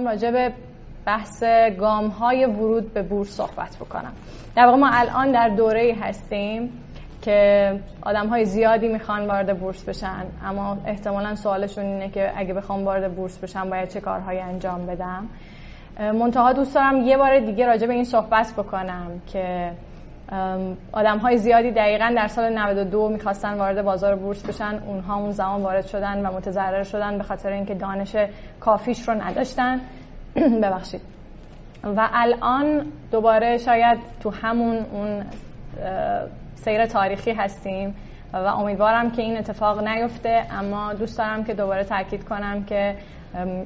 می‌خوام راجع به بحث گام های ورود به بورس صحبت بکنم. در واقع ما الان در دوره هستیم که آدم های زیادی می‌خوان وارد بورس بشن اما احتمالا سوالشون اینه که اگه بخوام وارد بورس بشن باید چه کارهایی انجام بدم. منتها دوست دارم یه بار دیگه راجع به این صحبت بکنم که آدم های زیادی دقیقا در سال 92 می‌خواستن وارد بازار بورس بشن. اونها اون زمان وارد شدن و متضرر شدن به خاطر اینکه دانش کافیش رو نداشتن. ببخشید. و الان دوباره شاید تو همون اون سیر تاریخی هستیم. و امیدوارم که این اتفاق نیفته اما دوست دارم که دوباره تاکید کنم که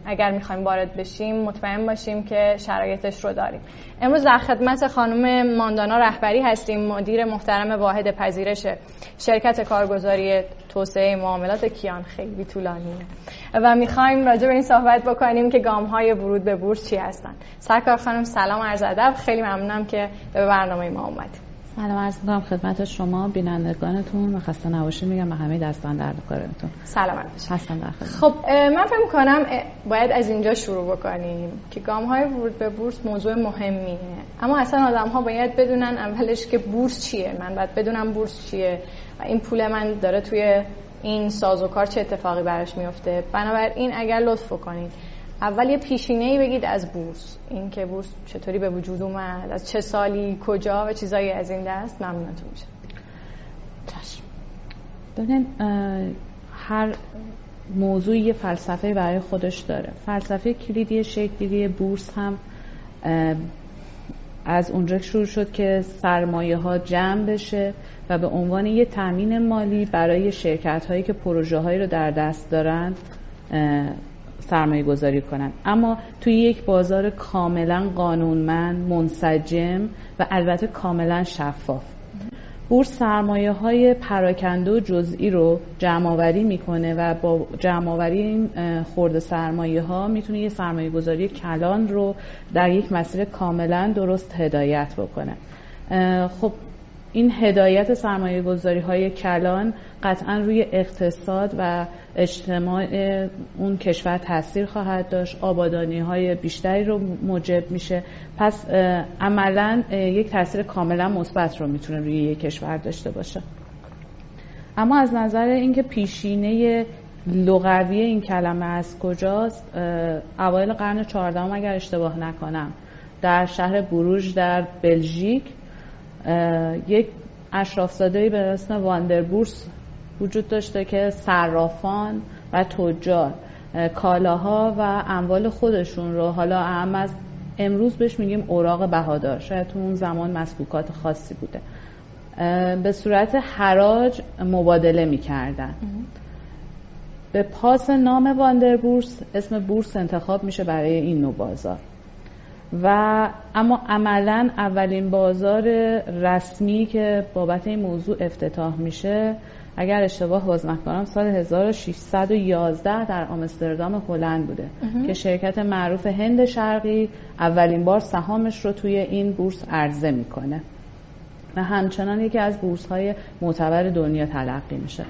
اگر می‌خوایم وارد بشیم مطمئن باشیم که شرایطش رو داریم. امروز در خدمت خانم ماندانا رهبری هستیم مدیر محترم واحد پذیرش شرکت کارگزاری توسعه معاملات کیان خیلی طولانیه. و می‌خوایم راجع به این صحبت بکنیم که گام های ورود به بورس چی هستن. سرکار خانم سلام عرض ادب. خیلی ممنونم که به برنامه ما اومدید. سلام عرض می‌کنم خدمت شما بینندگانتون و خسته نباشید. میگم به همه دستان در کارتون. سلام هستم در خدمت. خب من فکر کنم باید از اینجا شروع بکنیم که گام های ورود به بورس موضوع مهمیه. اما اصلا آدم ها باید بدونن اولش که بورس چیه. من باید بدونم بورس چیه و این پول من داره توی این سازوکار چه اتفاقی براش میفته بنابراین اگر لطف کنید اول یه پیشینه ای بگید از بورس. این که بورس چطوری به وجود اومد از چه سالی کجا و چیزایی از این دست. ممنونتون میشه چشم. هر موضوعی یه فلسفه برای خودش داره. فلسفه کلیدی شکلی بورس هم از اونجا شروع شد که سرمایه ها جمع بشه و به عنوان یه تامین مالی برای شرکت هایی که پروژه هایی رو در دست دارند سرمایه گذاری کنن. اما توی یک بازار کاملا قانونمند منسجم و البته کاملا شفاف. بورس سرمایه های پراکنده و جزئی رو جمع آوری می‌کنه و با جمع آوری این خورده سرمایه ها می‌تونه یه سرمایه گذاری کلان رو در یک مسیر کاملا درست هدایت بکنه. خب این هدایت سرمایه گذاری های کلان قطعا روی اقتصاد و اجتماع اون کشور تاثیر خواهد داشت. آبادانی های بیشتری رو موجب میشه. پس عملا یک تاثیر کاملا مثبت رو می‌تونه روی یک کشور داشته باشه. اما از نظر اینکه پیشینه لغوی این کلمه از کجاست اوایل قرن 14 اگر اشتباه نکنم در شهر بروژ در بلژیک یک اشرافزاده به اسم واندربورس وجود داشته که صرافان و تجار کالاها و اموال خودشون رو. حالا اهم از امروز بهش میگیم اوراق بهادار. شاید تو اون زمان مسبوکات خاصی بوده. به صورت حراج مبادله می‌کردن. به پاس نام واندربورس اسم بورس انتخاب میشه برای این نوع بازار. و اما عملا اولین بازار رسمی که بابت این موضوع افتتاح میشه اگر اشتباه باز نکنم سال 1611 در آمستردام هلند بوده که شرکت معروف هند شرقی اولین بار سهامش رو توی این بورس عرضه می‌کنه. و همچنان یکی از بورس های معتبر دنیا تلقی میشه.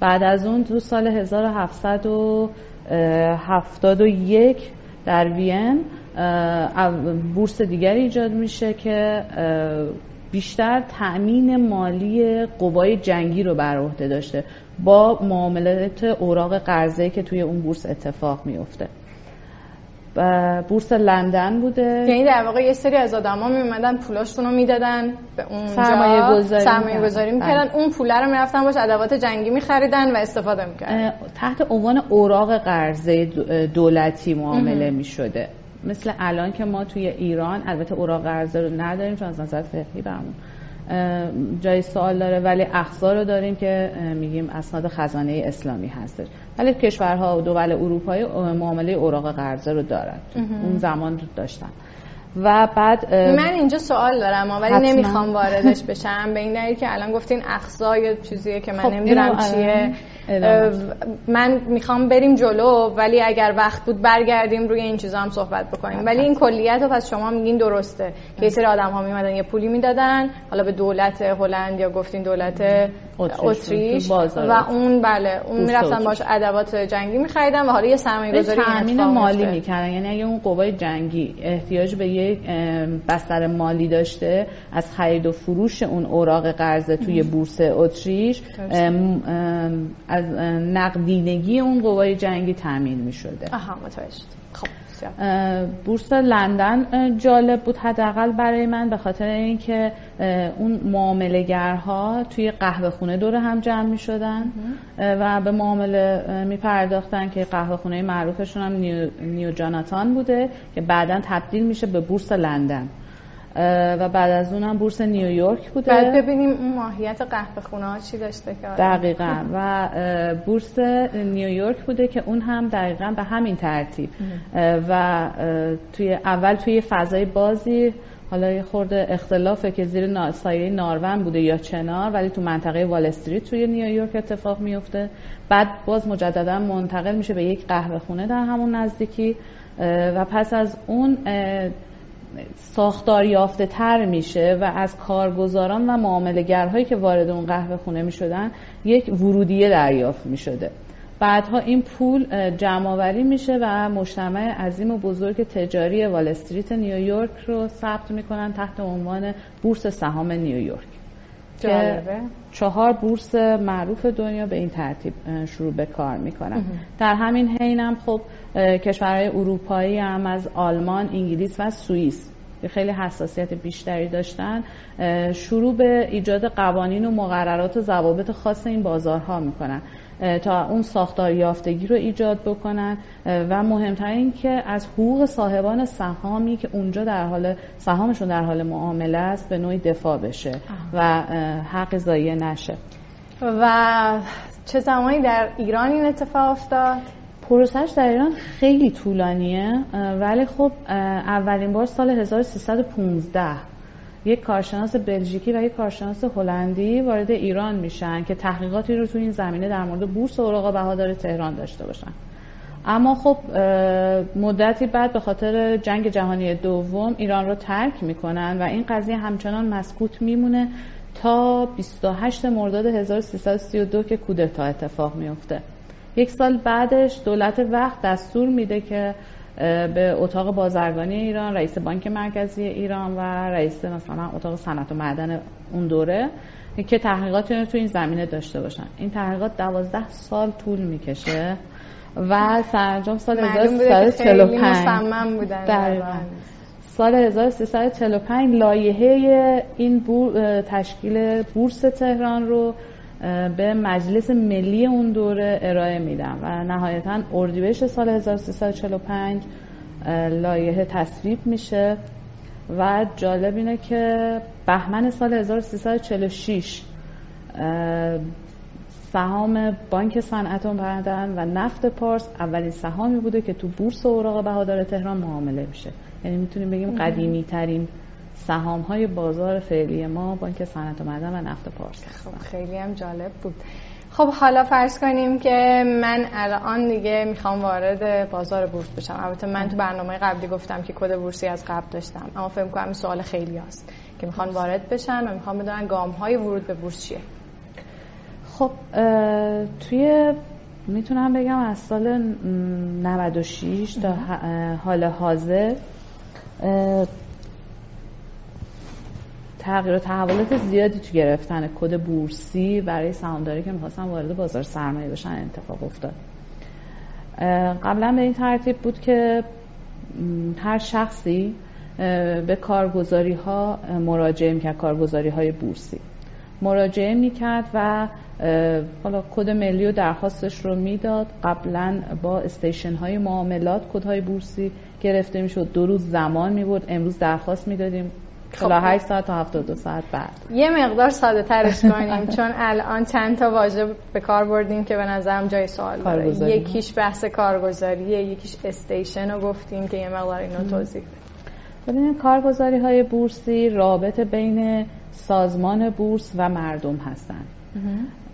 بعد از اون تو سال 1771 در وین بورس دیگری ایجاد میشه که بیشتر تأمین مالی قوای جنگی رو بر عهده داشته با معاملات اوراق قرضه که توی اون بورس اتفاق میفته بورس لندن بوده. یعنی در واقع یه سری از آدما میومدن پولاشون رو می‌دادن به اون سرمایه گذاری سرمایه گذاری می‌کردن. بله. اون پوله رو می‌رفتن باش ادوات جنگی میخریدن و استفاده می‌کردن. تحت عنوان اوراق قرضه دولتی معامله می‌شده. مثل الان که ما توی ایران البته اوراق قرضه رو نداریم چون از نظر فقهی برمون جای سوال داره ولی اخصار رو داریم که میگیم اسناد خزانه اسلامی هستش. ولی کشورها و دول اروپایی معامله اوراق قرضه رو دارد اون زمان رو داشتن. و بعد من اینجا سوال دارم ولی نمی‌خوام واردش بشم. به این دلیل که الان گفتین اخصا یا چیزیه که من خب نمی‌دونم چیه. من می‌خوام بریم جلو ولی اگر وقت بود برگردیم روی این چیزا هم صحبت بکنیم. ولی این کلیت رو پس شما میگین درسته. که یه سری آدم ها میمدن یه پولی می‌دادن. حالا به دولت هلند یا گفتین دولت اتریش. و اون بله اون می‌رفتن باش ادوات جنگی میخریدن و حالا یه سرمایه گذاری تامین مالی می‌کردن. یعنی اگه اون قوای جنگی احتیاج به یک بستر مالی داشته از خرید و فروش اون اوراق قرضه توی بورس اتریش از نقدینگی اون قوای جنگی تامین می‌شده. آها متوجه خب. بورس لندن جالب بود حداقل برای من به خاطر اینکه اون معاملهگرها توی قهوه خونه دور هم جمع می شدن و به معامله می پرداختن که قهوه خونه معروفشون هم نیو, نیو جاناتان بوده که بعدا تبدیل میشه به بورس لندن. و بعد از اونم بورس نیویورک بوده. بعد ببینیم اون ماهیت قهوه خونه ها چی داشته که دقیقا. و بورس نیویورک بوده که اون هم دقیقا به همین ترتیب. و توی اول توی فضای بازی حالا یه خورده اختلافه که زیر سایه نارون بوده یا چنار ولی تو منطقه وال استریت توی نیویورک اتفاق میفته. بعد باز مجددا منتقل میشه به یک قهوه خونه در همون نزدیکی. و پس از اون ساختار یافته تر میشه و از کارگزاران و معاملگرهایی که وارد اون قهوه خونه می شدن یک ورودیه دریافت می شده بعدها این پول جمع میشه و مجتمع عظیم و بزرگ تجاری وال استریت نیویورک رو ثبت می‌کنن تحت عنوان بورس سهام نیویورک. که چهار بورس معروف دنیا به این ترتیب شروع به کار می‌کنن. در همین حین هم خب کشورهای اروپایی هم از آلمان، انگلیس و سوئیس که خیلی حساسیت بیشتری داشتن شروع به ایجاد قوانین و مقررات و ضوابط خاص این بازارها می‌کنن. تا اون ساختار یافتگی رو ایجاد بکنن. و مهمتر این که از حقوق صاحبان سهامی که اونجا در حال سهامشون در حال معامله است به نوعی دفاع بشه و حق ضایع نشه. و چه زمانی در ایران این اتفاق افتاد؟ پروسش در ایران خیلی طولانیه ولی خب اولین بار سال 1315 یک کارشناس بلژیکی و یک کارشناس هلندی وارد ایران میشن که تحقیقاتی رو تو این زمینه در مورد بورس اوراق بهادار تهران داشته باشن. اما خب مدتی بعد به خاطر جنگ جهانی دوم ایران رو ترک می‌کنن و این قضیه همچنان مسکوت میمونه تا 28 مرداد 1332 که کودتا اتفاق میفته یک سال بعدش دولت وقت دستور میده که به اتاق بازرگانی ایران رئیس بانک مرکزی ایران و رئیس مثلا اتاق صنعت و معدن اون دوره که تحقیقاتی رو تو این زمینه داشته باشن. این تحقیقات دوازده سال طول می‌کشه و سرانجام سال 1345 بودن. سال 1345 لایحه این تشکیل بورس تهران رو به مجلس ملی اون دوره ارائه میدم و نهایتا اردیبهشت سال 1345 لایحه تصویب میشه و جالب اینه که بهمن سال 1346 سهام بانک صنعت معدن و نفت پارس اولین سهامی بوده که تو بورس اوراق بهادار تهران معامله میشه. یعنی می‌تونیم بگیم قدیمی ترین سهام های بازار فعلی ما بانک صنعت و معدن و نفت پارس خب خیلی هم جالب بود. خب حالا فرض کنیم که من الان دیگه می‌خوام وارد بازار بورس بشم. البته من تو برنامه قبلی گفتم که کد بورسی از قبل داشتم. اما فکر کنم این سوال خیلی هست که می‌خوان وارد بشن و می‌خوام بدونن گام های ورود به بورس چیه. خب توی می‌تونم بگم از سال 96 تا حال حاضر تغییر و تحولات زیادی تو گرفتن کد بورسی برای سهامداری که می‌خواستن وارد بازار سرمایه بشن اتفاق افتاد. قبلا به این ترتیب بود که هر شخصی به کارگزاری ها مراجعه می‌کرد کارگزاری های بورسی. مراجعه می‌کرد و حالا کد ملی و درخواستش رو می‌داد. قبلا با station های معاملات کد های بورسی گرفته می‌شد. دو روز زمان می‌برد. امروز درخواست می‌دادیم. 48 خب. ساعت تا 72 ساعت بعد. یه مقدار ساده ترش کنیم چون الان چند تا واژه به کار بردیم که به نظرم جای سوال داره. یکیش بحث کارگزاریه یکیش station رو گفتیم که یه مقدار اینو توضیح ببینیم کارگزاری های بورسی رابط بین سازمان بورس و مردم هستند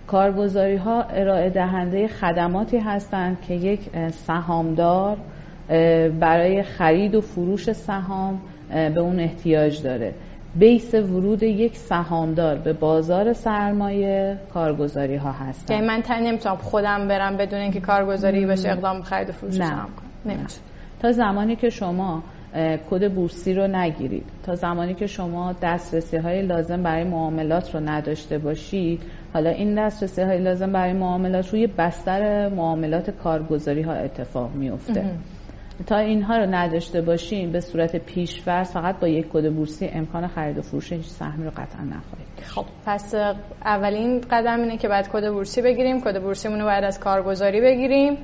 کارگزاری ها ارائه دهنده خدماتی هستند که یک سهامدار برای خرید و فروش سهام به اون احتیاج داره. بیس ورود یک سهامدار به بازار سرمایه کارگزاری ها هستن. یعنی من نمی‌تونم خودم برم بدون اینکه کارگزاری بشه اقدام خرید و فروش نه. تا زمانی که شما کد بورسی رو نگیرید تا زمانی که شما دسترسی های لازم برای معاملات رو نداشته باشید حالا این دسترسی های لازم برای معاملات روی بستر معاملات کارگزاری ها اتفاق میفته تا اینها رو نداشته باشیم به صورت پیش‌فرض فقط با یک کد بورسی امکان خرید و فروش هیچ سهمی رو قطعا نخواهید خب پس اولین قدم اینه که باید کد بورسی بگیریم. کد بورسیمون رو باید از کارگزاری بگیریم.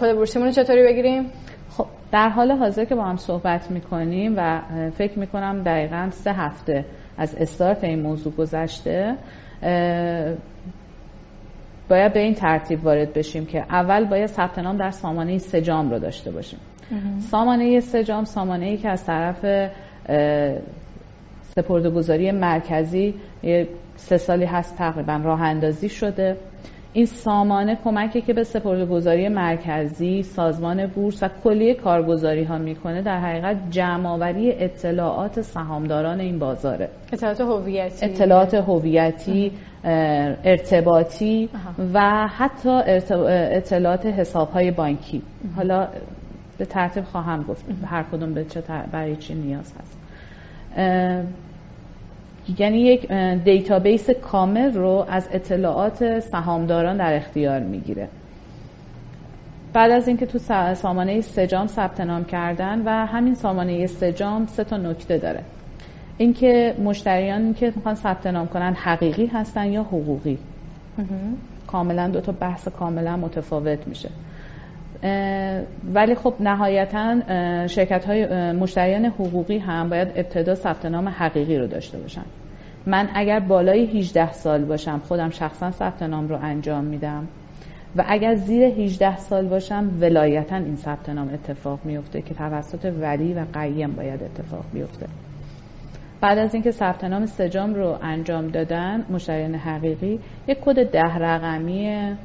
کد بورسیمون رو چطوری بگیریم؟ خب در حال حاضر که با هم صحبت می‌کنیم و فکر می‌کنم دقیقا سه هفته از استارت این موضوع گذشته باید به این ترتیب وارد بشیم که اول باید ثبت نام در سامانه سجام رو داشته باشیم. سامانه سجام سامانه ای که از طرف سپردگذاری مرکزی سه سالی هست تقریبا راه اندازی شده. این سامانه کمکی که به سپردگذاری مرکزی سازمان بورس و کلیه کارگزاری ها می‌کنه در حقیقت جمعآوری اطلاعات سهامداران این بازاره. اطلاعات هویتی. اطلاعات هویتی ارتباطی و حتی اطلاعات حساب های بانکی حالا به ترتیب خواهم گفت هر کدوم به چه برای چی نیاز هست. یعنی یک دیتابیس کامل رو از اطلاعات سهامداران در اختیار می‌گیره. بعد از اینکه تو سامانه سجام ثبت نام کردن و همین سامانه سجام سه تا نکته داره. اینکه مشتریان که می‌خوان ثبت نام کنن حقیقی هستن یا حقوقی. کاملا دو تا بحث کاملا متفاوت میشه. ولی خب نهایتا شرکت های مشتریان حقوقی هم باید ابتدا ثبت نام حقیقی رو داشته باشن. من اگر بالای 18 سال باشم خودم شخصا ثبت نام رو انجام میدم. و اگر زیر 18 سال باشم ولایتا این ثبت نام اتفاق میفته که توسط ولی و قیم باید اتفاق بیفته بعد از اینکه ثبت نام سجام رو انجام دادن مشتریان حقیقی یک کد ده رقمی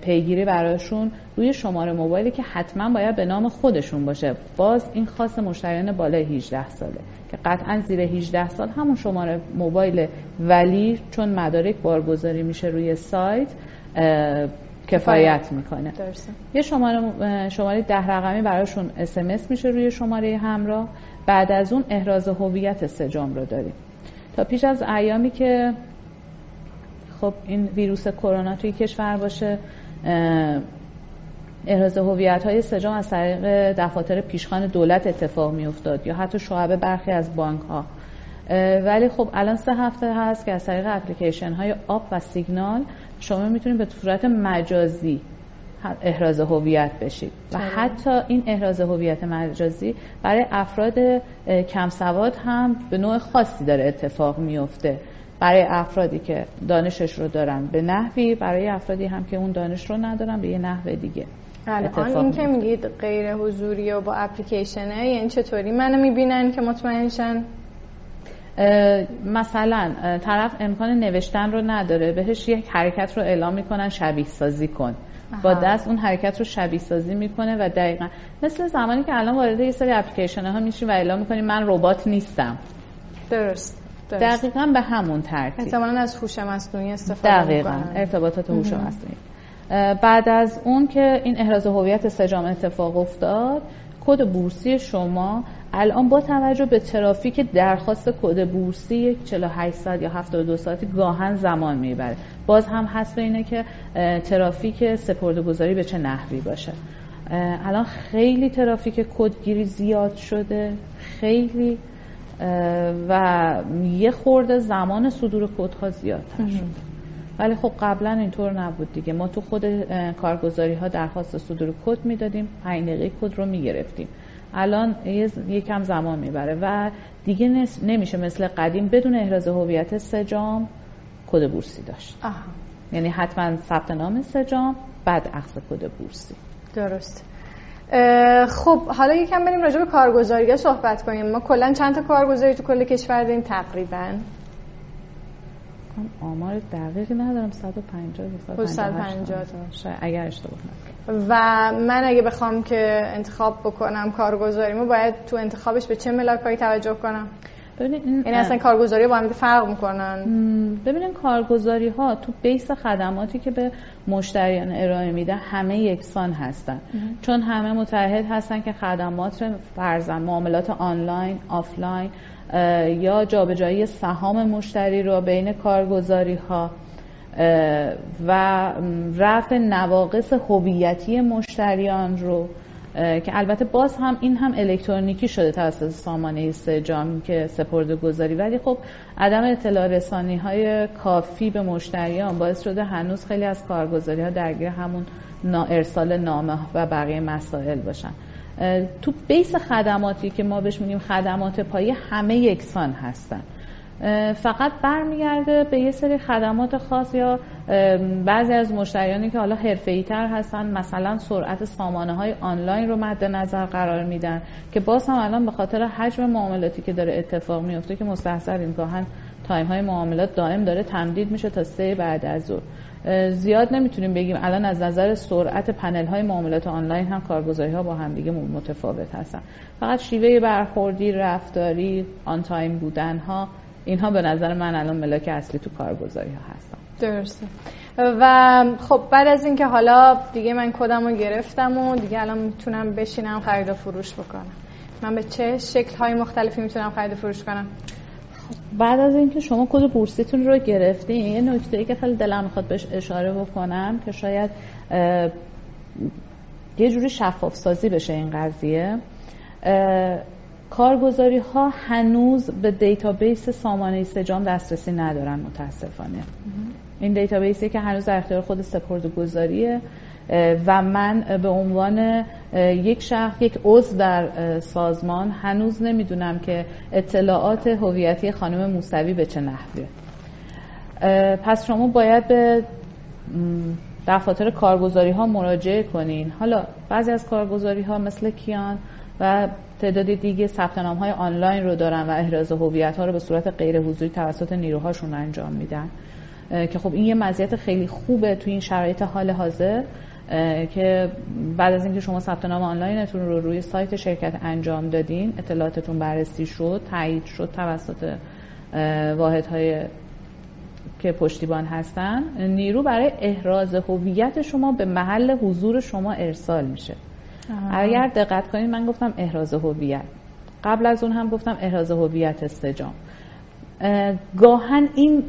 پیگیری براشون روی شماره موبایلی که حتما باید به نام خودشون باشه. باز این خاص مشتریان بالای 18 ساله که قطعا زیر 18 سال همون شماره موبایل ولی چون مدارک بارگذاری میشه روی سایت کفایت می‌کنه. یه شماره شماره ده رقمی براشون اسمس میشه روی شماره همراه. بعد از اون احراز هویت سجام رو داریم. تا پیش از ایامی که خب این ویروس کرونا توی کشور باشه احراز هویت های سجام از طریق دفاتر پیشخان دولت اتفاق می افتاد یا حتی شعبه برخی از بانک ها ولی خب الان سه هفته هست که از طریق اپلیکیشن های آب و سیگنال شما می‌تونید به صورت مجازی احراز هویت بشید. و حتی این احراز هویت مجازی برای افراد کم سواد هم به نوع خاصی داره اتفاق میفته. برای افرادی که دانشش رو دارن به نحوی برای افرادی هم که اون دانش رو ندارن به یه نحو دیگه الان این که میگید غیر حضوری و با اپلیکیشنه یعنی چطوری منو می‌بینن که مطمئنشن مثلا طرف امکان نوشتن رو نداره بهش یک حرکت رو اعلام می‌کنن شبیه سازی کن. با دست اون حرکت رو شبیه سازی می‌کنه و دقیقا مثل زمانی که الان وارد یه سری اپلیکیشن ها میشیم و اعلام می‌کنیم من ربات نیستم. درست دقیقا به همون ترتیب. احتمالا از هوش مصنوعی استفاده دقیقا ارتباطات هوش مصنوعی. بعد از اون که این احراز هویت سجام اتفاق افتاد کد بورسی شما الان با توجه به ترافیک درخواست کد بورسی 48 ساعت یا 72 ساعتی گاهن زمان می‌بره. باز هم حسب اینه که ترافیک سپرده‌گذاری به چه نحوی باشه. الان خیلی ترافیک کدگیری زیاد شده خیلی و یه خورده زمان صدور کدها زیادتر شده. ولی خب قبلا اینطور نبود دیگه. ما تو خود کارگزاری ها درخواست صدور کد می‌دادیم 5 دقیقه کد رو می‌گرفتیم. الان یکم زمان می‌بره و دیگه نمیشه مثل قدیم بدون احراز هویت سجام کد بورسی داشت. آها. یعنی حتما ثبت نام سجام بعد اخذ کد بورسی. درست. خب حالا یکم بریم راجع به کارگزاری صحبت کنیم. ما کلا چند تا کارگزاری تو کل کشور داریم تقریبا؟ آمار دقیقی ندارم. 150 150 شاید اگر اشتباه نکنم. و من اگه بخوام که انتخاب بکنم کارگزاریمو باید تو انتخابش به چه ملاکایی توجه کنم؟ ببینید این یعنی اصلا کارگزاری با هم فرق می‌کنن. ببینید کارگزاری ها تو بیس خدماتی که به مشتریان ارائه میده همه یکسان هستن. چون همه متعهد هستن که خدمات فرضا معاملات آنلاین آفلاین یا جابجایی سهام مشتری رو بین کارگزاری ها و رفع نواقص هویتی مشتریان رو که البته باز هم این هم الکترونیکی شده توسط سامانه سجام که سپرده گذاری. ولی خب عدم اطلاع رسانی های کافی به مشتریان باعث شده هنوز خیلی از کارگزاری ها درگیر همون ارسال نامه و بقیه مسائل باشن. تو بیس خدماتی که ما بهش میگیم خدمات پایه همه یکسان هستن. فقط برمیگرده به یه سری خدمات خاص یا بعضی از مشتریانی که حالا حرفه‌ای تر هستن مثلا سرعت سامانه های آنلاین رو مد نظر قرار میدن که باز هم الان به خاطر حجم معاملاتی که داره اتفاق میفته که مستحضرید گاها time های معاملات دائم داره تمدید میشه تا سه بعد از ظهر. زیاد نمی‌تونیم بگیم. الان از نظر سرعت پنل های معاملات آنلاین هم کارگزاری ها با هم دیگه متفاوت هستن. فقط شیوه برخوردی رفتاری on time بودن ها اینها به نظر من الان ملاک اصلی تو کارگزاری ها هستن. درسته. و خب بعد از اینکه حالا دیگه من کدم رو گرفتم و دیگه الان می‌تونم بشینم خرید و فروش بکنم. من به چه شکل های مختلفی می‌تونم خرید و فروش کنم؟ بعد از اینکه شما کد بورسیتون رو گرفتین یه نکته ای که خیلی دلم می‌خواد بهش اشاره بکنم که شاید یه جوری شفاف سازی بشه این قضیه. کارگزاری ها هنوز به database سامانه سجام دسترسی ندارن متاسفانه. این database ی که هنوز در اختیار خود سپرده گذاریه و من به عنوان یک شخص یک عضو در سازمان هنوز نمی‌دونم که اطلاعات هویتی خانم موسوی به چه نحوه. پس شما باید به دفاتر کارگزاری ها مراجعه کنین. حالا بعضی از کارگزاری ها مثل کیان و تعدادی دیگه ثبت نام های آنلاین رو دارن و احراز هویت ها رو به صورت غیر حضوری توسط نیروهاشون انجام میدن. که خب این یه مزیت خیلی خوبه تو این شرایط حال حاضر. که بعد از اینکه شما ثبت نام آنلاینتون رو روی سایت شرکت انجام دادین اطلاعاتتون بررسی شد تایید شد توسط واحدهای که پشتیبان هستن نیرو برای احراز هویت شما به محل حضور شما ارسال میشه. اگر دقت کنید من گفتم احراز هویت. قبل از اون هم گفتم احراز هویت استجام. گاها این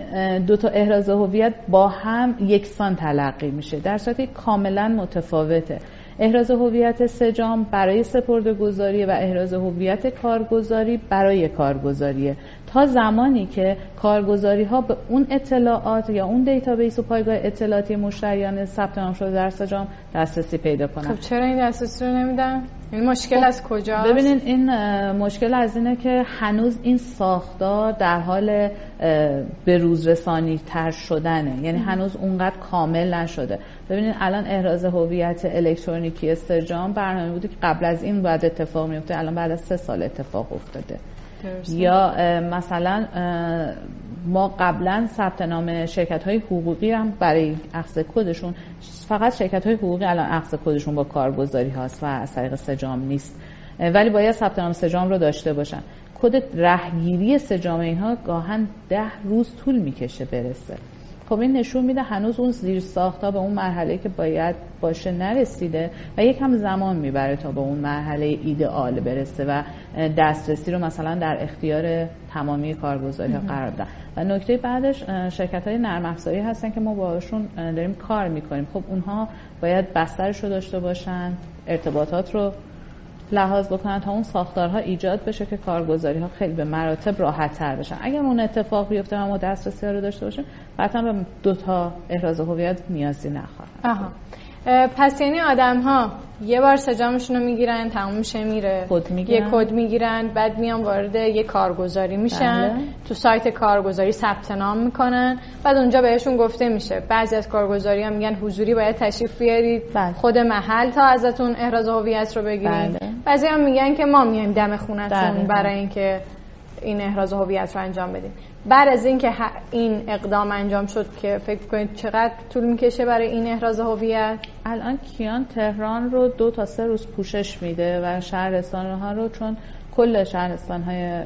دو تا احراز هویت با هم یکسان تلقی میشه. در صورتی کاملا متفاوته. احراز هویت سجام برای سپرده گذاری و احراز هویت کارگزاری برای کارگزاریه. تا زمانی که کارگزاری ها به اون اطلاعات یا اون database و پایگاه اطلاعاتی مشتریان ثبت نام شده در سجام دسترسی پیدا کنن. خب چرا این دسترسی رو نمیدن؟ این مشکل خب از کجا ببینید این مشکل از اینه که هنوز این ساختار در حال به روز رسانی تر شدنه. یعنی هنوز اونقدر کامل نشده. ببینید الان احراز هویت الکترونیکی استرجام برنامه بوده که قبل از این باید اتفاق میفته. الان بعد از سه سال اتفاق افتاده. یا مثلا ما قبلا ثبت نام شرکت های حقوقی هم برای اخذ کدشون فقط شرکت های حقوقی الان اخذ کدشون با کارگزاری هاست و از طریق سجام نیست. ولی باید ثبت نام سجام رو داشته باشن. کد رهگیری سجام اینها گاهن ده روز طول می‌کشه برسه. خب این نشون میده هنوز اون زیر ساختا به اون مرحله که باید باشه نرسیده و یکم زمان می‌بره تا به اون مرحله ایدئال برسه و دسترسی رو مثلا در اختیار تمامی کارگزاری ها قرار بدن. و نکته بعدش شرکت های نرم افزاری هستن که ما باشون داریم کار می‌کنیم. خب اونها باید بسترش رو داشته باشن ارتباطات رو لحاظ بکنن تا اون ساختارها ایجاد بشه که کارگزاری ها خیلی به مراتب راحت تر بشن. اگر اون اتفاق بیفته و ما دسترسی رو داشته باشیم قطعا به دو تا احراز هویت نیازی نخواهد. پس یعنی آدم ها یه بار سجامشون رو می‌گیرن تموم میشه میره یه کد می‌گیرن بعد میان وارد یه کارگزاری میشن. بله. تو سایت کارگزاری ثبت نام می‌کنن. بعد اونجا بهشون گفته میشه. بعضی از کارگزاری هم میگن حضوری باید تشریف بیارید. بله. خود محل تا ازتون احراز هویت رو بگیرید. بله. بعضی هم میگن که ما میایم دم خونتون برای اینکه این احراز هویت رو انجام بدیم بعد از اینکه این اقدام انجام شد که فکر کنید چقدر طول می‌کشه برای این احراز هویت؟ الان کیان تهران رو دو تا سه روز پوشش میده و شهرستان ها رو چون کل شهرستان های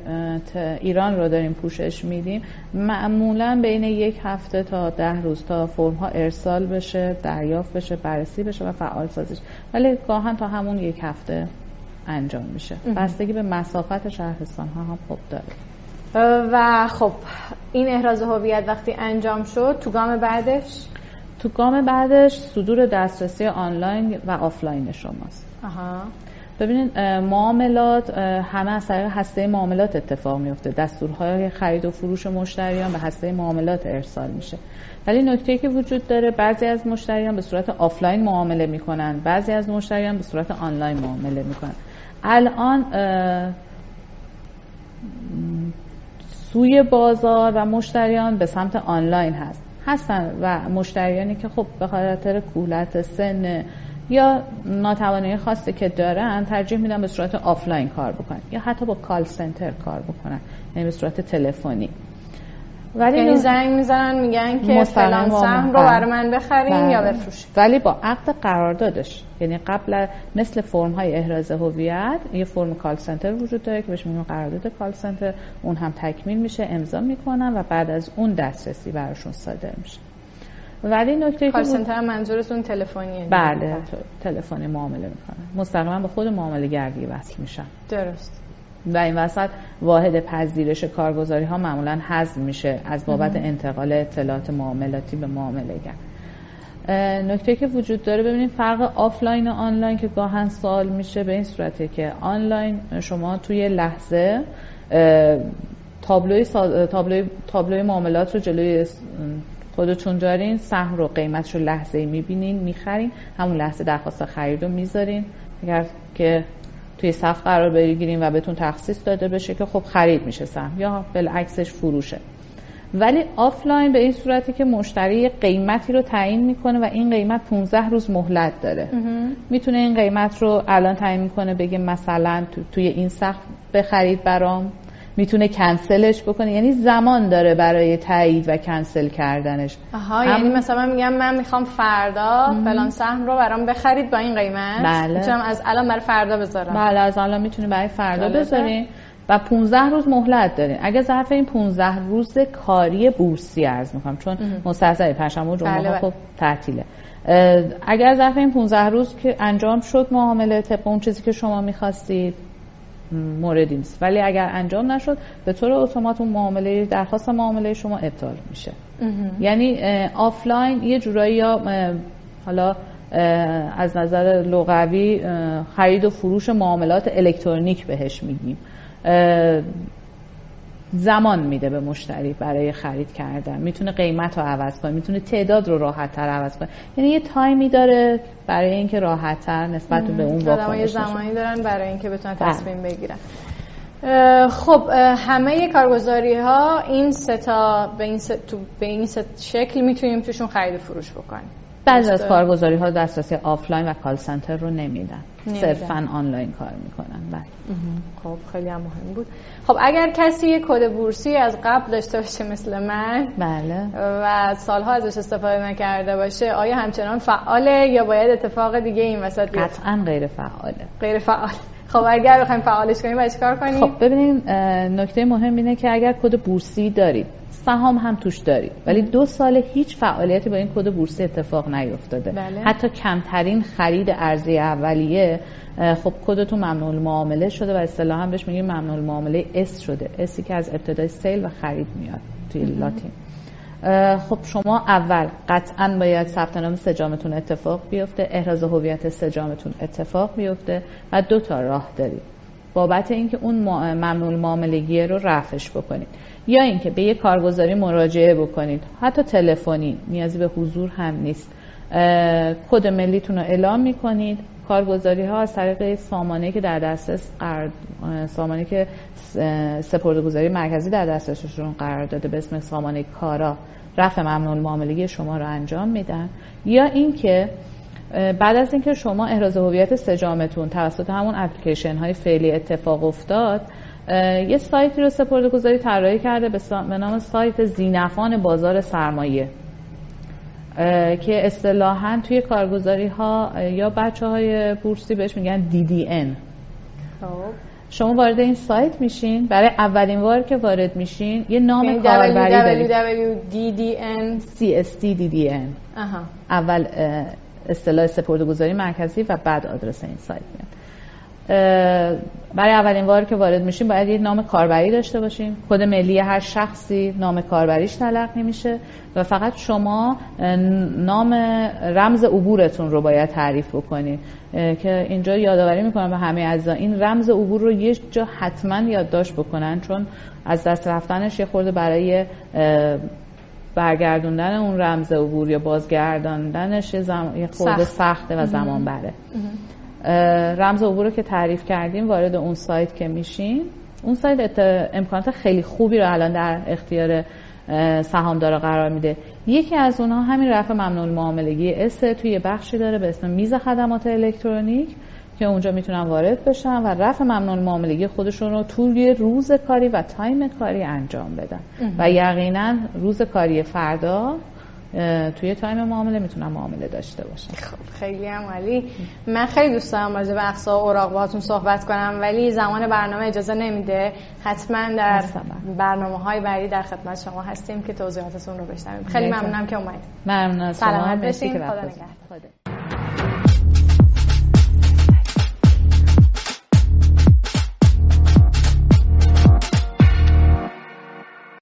ایران رو داریم پوشش میدیم. معمولا بین یک هفته تا ده روز تا فرم ها ارسال بشه دریافت بشه بررسی بشه و فعال سازیش ولی گاها تا همون یک هفته. انجام میشه. بستگی به مسافت شهرستان ها هم خوب داره. و خب این احراز هویت وقتی انجام شد تو گام بعدش؟ تو گام بعدش صدور دسترسی آنلاین و آفلاین شماست. آها. ببینید معاملات همه از طریق هسته معاملات اتفاق میفته. دستورهای خرید و فروش مشتریان به هسته معاملات ارسال میشه. ولی نکته‌ای که وجود داره بعضی از مشتریان به صورت آفلاین معامله می‌کنن بعضی از مشتریان به صورت آنلاین معامله می‌کنن. الان سوق بازار و مشتریان به سمت آنلاین هست. هستن و مشتریانی که خب به خاطر کهولت سن یا ناتوانی خاصی که دارن ترجیح میدن به صورت آفلاین کار بکنن یا حتی با call center کار بکنن یعنی به صورت تلفنی. ولی یعنی زنگ می‌زنن میگن که فلان سهم رو برای من بخرین یا بفروشین. ولی با عقد قراردادش یعنی قبل مثل فرم های احراز هویت یه فرم کال سنتر وجود داره که بهش میگن قرارداد کال سنتر اون هم تکمیل میشه امضا می‌کنن و بعد از اون دسترسی براشون صادر میشه. ولی نکته کال سنتر منظورتون تلفنیه. بله تلفنی معامله می‌کنن. مستقیما به خود معامله گردی وصل میشن. درست. و این وسط واحد پذیرش کارگزاری ها معمولا حذف میشه از بابت انتقال اطلاعات معاملاتی به معامله گر. نکته که وجود داره ببینید فرق آفلاین و آنلاین که گاهن سوال میشه به این صورته که آنلاین شما توی لحظه تابلوی, تابلوی, تابلوی معاملات رو جلوی خودتون دارین سهم رو قیمتش رو لحظه می‌بینین می‌خرین همون لحظه درخواست خرید رو می‌ذارین. اگر که توی صف قرار بگیریم و بهتون تخصیص داده بشه که خب خرید میشه سهم یا بالعکسش فروشه. ولی آفلاین به این صورتی که مشتری قیمتی رو تعیین می‌کنه و این قیمت 15 روز مهلت داره. می‌تونه این قیمت رو الان تعیین می‌کنه بگه مثلا توی این سقف بخرید برام. می‌تونه کنسلش بکنه. یعنی زمان داره برای تایید و کنسل کردنش. آها یعنی مثلا میگم من می‌خوام فردا فلان سهم رو برام بخرید با این قیمت. بله. می‌تونم از الان برای فردا بذارم. بله از الان می‌تونی برای فردا بذارین. و 15 روز مهلت دارین. اگه ظرف این 15 روز کاری بورسی ارز می‌کنم چون مستثنی پنجشنبه و جمعه بله بله. خب تعطیله. اگر ظرف این 15 روز که انجام شد معامله طبق اون چیزی که شما می‌خواستید. موردی نیست. ولی اگر انجام نشد به طور اتومات اون معامله درخواست معامله شما ابطال میشه. یعنی آفلاین یه جورایی یا حالا از نظر لغوی خرید و فروش معاملات الکترونیک بهش میگیم. زمان میده به مشتری برای خرید کردن. می‌تونه قیمت رو عوض کنه می‌تونه تعداد رو راحت تر عوض کنه. یعنی یه تایمی داره برای اینکه راحت تر نسبت به اون واکنش یه زمانی دارن برای اینکه بتونن بله. تصمیم بگیرن. خب همه کارگزاری ها این سه تا به این سه به این سه شکل می‌تونیم توشون خرید و فروش بکنیم. بعضی از کارگزاری ها دسترسی آفلاین و call center رو نمیدن. صرفا آنلاین کار می‌کنن. بله. خب خیلی هم مهم بود. خب اگر کسی یک کد بورسی از قبل داشته باشه مثل من بله. و سالها ازش استفاده نکرده باشه آیا همچنان فعاله یا باید اتفاق دیگه این وسط قطعا غیر فعاله. غیر فعال. خب اگر بخوایم فعالش کنیم باید کار کنیم؟ خب ببینیم نکته مهم اینه که اگر کد بورسی دارید سهام هم توش دارید ولی دو سال هیچ فعالیتی با این کد بورسی اتفاق نیفتاده. بله. حتی کمترین خرید ارزی اولیه خب کدتون ممنوع معامله شده و اصطلاحا بهش میگیم ممنوع معامله اس شده. اسی که از ابتدای سیل و خرید میاد توی لاتین. خب شما اول قطعا باید ثبت نام سجامتون اتفاق بیفته احراز هویت سجامتون اتفاق بیفته و دو تا راه دارید. بابت اینکه اون ممنوع معاملگی رو رفعش بکنید. یا اینکه به یه کارگزاری مراجعه بکنید. حتی تلفنی نیازی به حضور هم نیست. کد ملیتون رو اعلام می‌کنید. کارگزاری ها از طریق سامانه که در دسترس قرار سامانه که سپردهگذاری مرکزی در دسترسشون قرار داده به اسم سامانه کارا رفع ممنون معاملگی شما رو انجام میدن. یا اینکه بعد از اینکه شما احراز هویت سجامتون توسط همون اپلیکیشن های فعلی اتفاق افتاد یه سایتی رو سپرده گذاری طراحی کرده به نام سایت زینفان بازار سرمایه. که اصطلاحا توی کارگزاری ها یا بچه های بورسی بهش میگن DDN خب. شما وارد این سایت میشین برای اولین بار که وارد میشین یه نام یعنی کاربری دارید. Www.ddn اول اصطلاح سپرده‌گذاری مرکزی و بعد آدرس این سایت میاد. برای اولین بار که وارد میشیم باید یه نام کاربری داشته باشیم. کد ملی هر شخصی نام کاربریش تلقی میشه و فقط شما نام رمز عبورتون رو باید تعریف بکنید. که اینجا یادآوری می‌کنم به همه عزیزان این رمز عبور رو یه جا حتما یادداشت بکنن چون از دست رفتنش یه خورده برای برگردوندن اون رمز عبور یا بازگرداندنش یه, زم... یه خورده سخت. سخته و زمان بره. رمز عبور رو که تعریف کردیم وارد اون سایت که میشین. اون سایت ات- امکانات خیلی خوبی رو الان در اختیار سهامدارا قرار میده. یکی از اونها همین رفع ممنوع معاملگی اس توی یه بخشی داره به اسم میز خدمات الکترونیک که اونجا می‌تونن وارد بشن و رفع ممنوع معاملگی خودشون رو توی روز کاری و تایم کاری انجام بدن. و یقینا روز کاری فردا توی تایم معامله می‌تونن معامله داشته باشن خب خیلی هم عالی من خیلی دوست دارم راجع به اقساط و اوراق باهاتون صحبت کنم ولی زمان برنامه اجازه نمیده حتما در. برنامه های بعدی در خدمت شما هستیم که توضیحاتتون رو بشنویم خیلی مرسی. ممنونم که اومدید ممنون از شما سلامت باشین. خدا نگهدار.